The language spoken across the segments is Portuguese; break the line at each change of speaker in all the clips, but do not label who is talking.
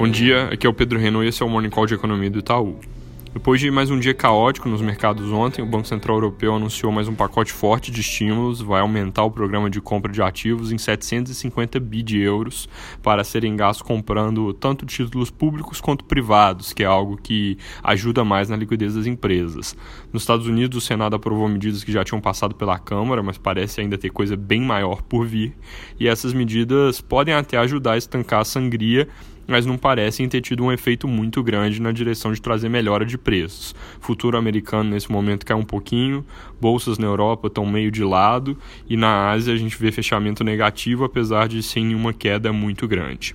Bom dia, aqui é o Pedro Renault e esse é o Morning Call de Economia do Itaú. Depois de mais um dia caótico nos mercados ontem, o Banco Central Europeu anunciou mais um pacote forte de estímulos, vai aumentar o programa de compra de ativos em 750 bi de euros para serem gastos comprando tanto títulos públicos quanto privados, que é algo que ajuda mais na liquidez das empresas. Nos Estados Unidos, o Senado aprovou medidas que já tinham passado pela Câmara, mas parece ainda ter coisa bem maior por vir, e essas medidas podem até ajudar a estancar a sangria mas não parecem ter tido um efeito muito grande na direção de trazer melhora de preços. Futuro americano nesse momento cai um pouquinho, bolsas na Europa estão meio de lado e na Ásia a gente vê fechamento negativo, apesar de sem nenhuma queda muito grande.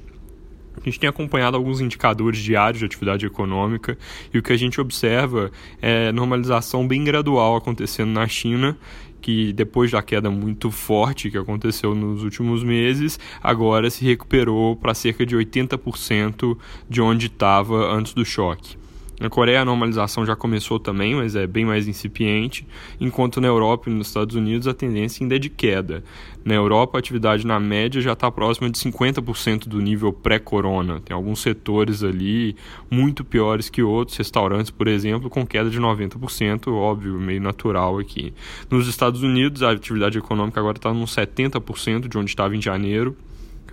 A gente tem acompanhado alguns indicadores diários de atividade econômica e o que a gente observa é normalização bem gradual acontecendo na China que depois da queda muito forte que aconteceu nos últimos meses, agora se recuperou para cerca de 80% de onde estava antes do choque. Na Coreia a normalização já começou também, mas é bem mais incipiente, enquanto na Europa e nos Estados Unidos a tendência ainda é de queda. Na Europa a atividade na média já está próxima de 50% do nível pré-corona. Tem alguns setores ali muito piores que outros, restaurantes, por exemplo, com queda de 90%, óbvio, meio natural aqui. Nos Estados Unidos a atividade econômica agora está nos 70% de onde estava em janeiro.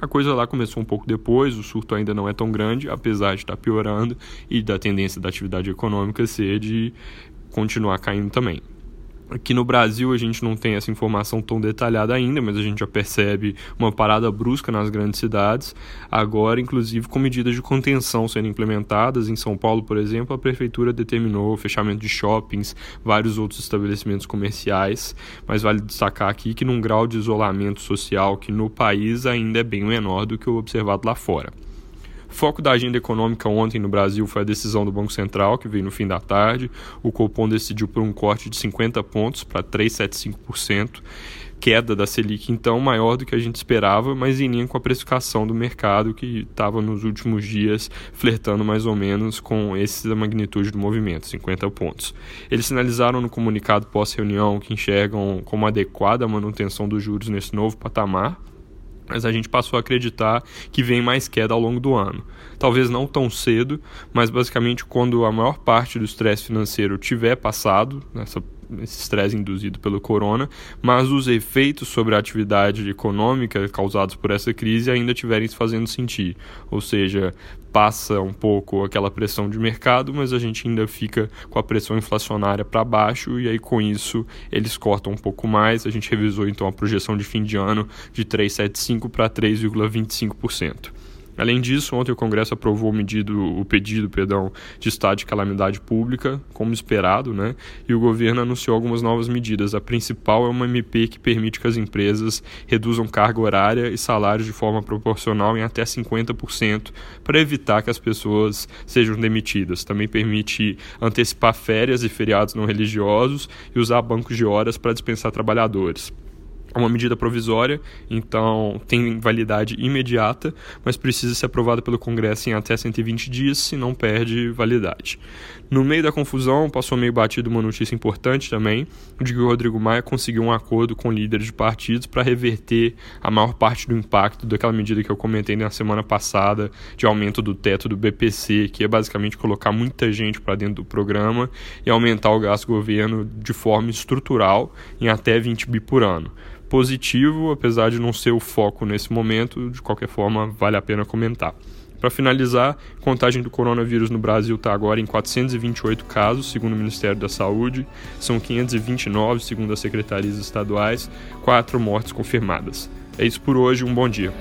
A coisa lá começou um pouco depois, o surto ainda não é tão grande, apesar de estar piorando e da tendência da atividade econômica ser de continuar caindo também. Aqui no Brasil a gente não tem essa informação tão detalhada ainda, mas a gente já percebe uma parada brusca nas grandes cidades, agora inclusive com medidas de contenção sendo implementadas. Em São Paulo, por exemplo, a prefeitura determinou o fechamento de shoppings, vários outros estabelecimentos comerciais, mas vale destacar aqui que num grau de isolamento social que no país ainda é bem menor do que o observado lá fora. Foco da agenda econômica ontem no Brasil foi a decisão do Banco Central, que veio no fim da tarde. O Copom decidiu por um corte de 50 pontos para 3,75%. Queda da Selic, então, maior do que a gente esperava, mas em linha com a precificação do mercado, que estava nos últimos dias flertando mais ou menos com essa magnitude do movimento, 50 pontos. Eles sinalizaram no comunicado pós-reunião que enxergam como adequada a manutenção dos juros nesse novo patamar, mas a gente passou a acreditar que vem mais queda ao longo do ano. Talvez não tão cedo, mas basicamente quando a maior parte do estresse financeiro tiver passado, nessa esse estresse induzido pelo corona, mas os efeitos sobre a atividade econômica causados por essa crise ainda tiverem se fazendo sentir. Ou seja, passa um pouco aquela pressão de mercado, mas a gente ainda fica com a pressão inflacionária para baixo e aí com isso eles cortam um pouco mais. A gente revisou então a projeção de fim de ano de 3,75 para 3,25%. Além disso, ontem o Congresso aprovou o, medido, o pedido perdão, de estado de calamidade pública, como esperado, né? e o governo anunciou algumas novas medidas. A principal é uma MP que permite que as empresas reduzam carga horária e salários de forma proporcional em até 50%, para evitar que as pessoas sejam demitidas. Também permite antecipar férias e feriados não religiosos e usar bancos de horas para dispensar trabalhadores. É uma medida provisória, então tem validade imediata, mas precisa ser aprovada pelo Congresso em até 120 dias, senão perde validade. No meio da confusão, passou meio batido uma notícia importante também, de que o Rodrigo Maia conseguiu um acordo com líderes de partidos para reverter a maior parte do impacto daquela medida que eu comentei na semana passada, de aumento do teto do BPC, que é basicamente colocar muita gente para dentro do programa e aumentar o gasto do governo de forma estrutural em até 20 bi por ano positivo, apesar de não ser o foco nesse momento, de qualquer forma vale a pena comentar. Para finalizar, contagem do coronavírus no Brasil está agora em 428 casos, segundo o Ministério da Saúde, são 529, segundo as secretarias estaduais, quatro mortes confirmadas. É isso por hoje, um bom dia.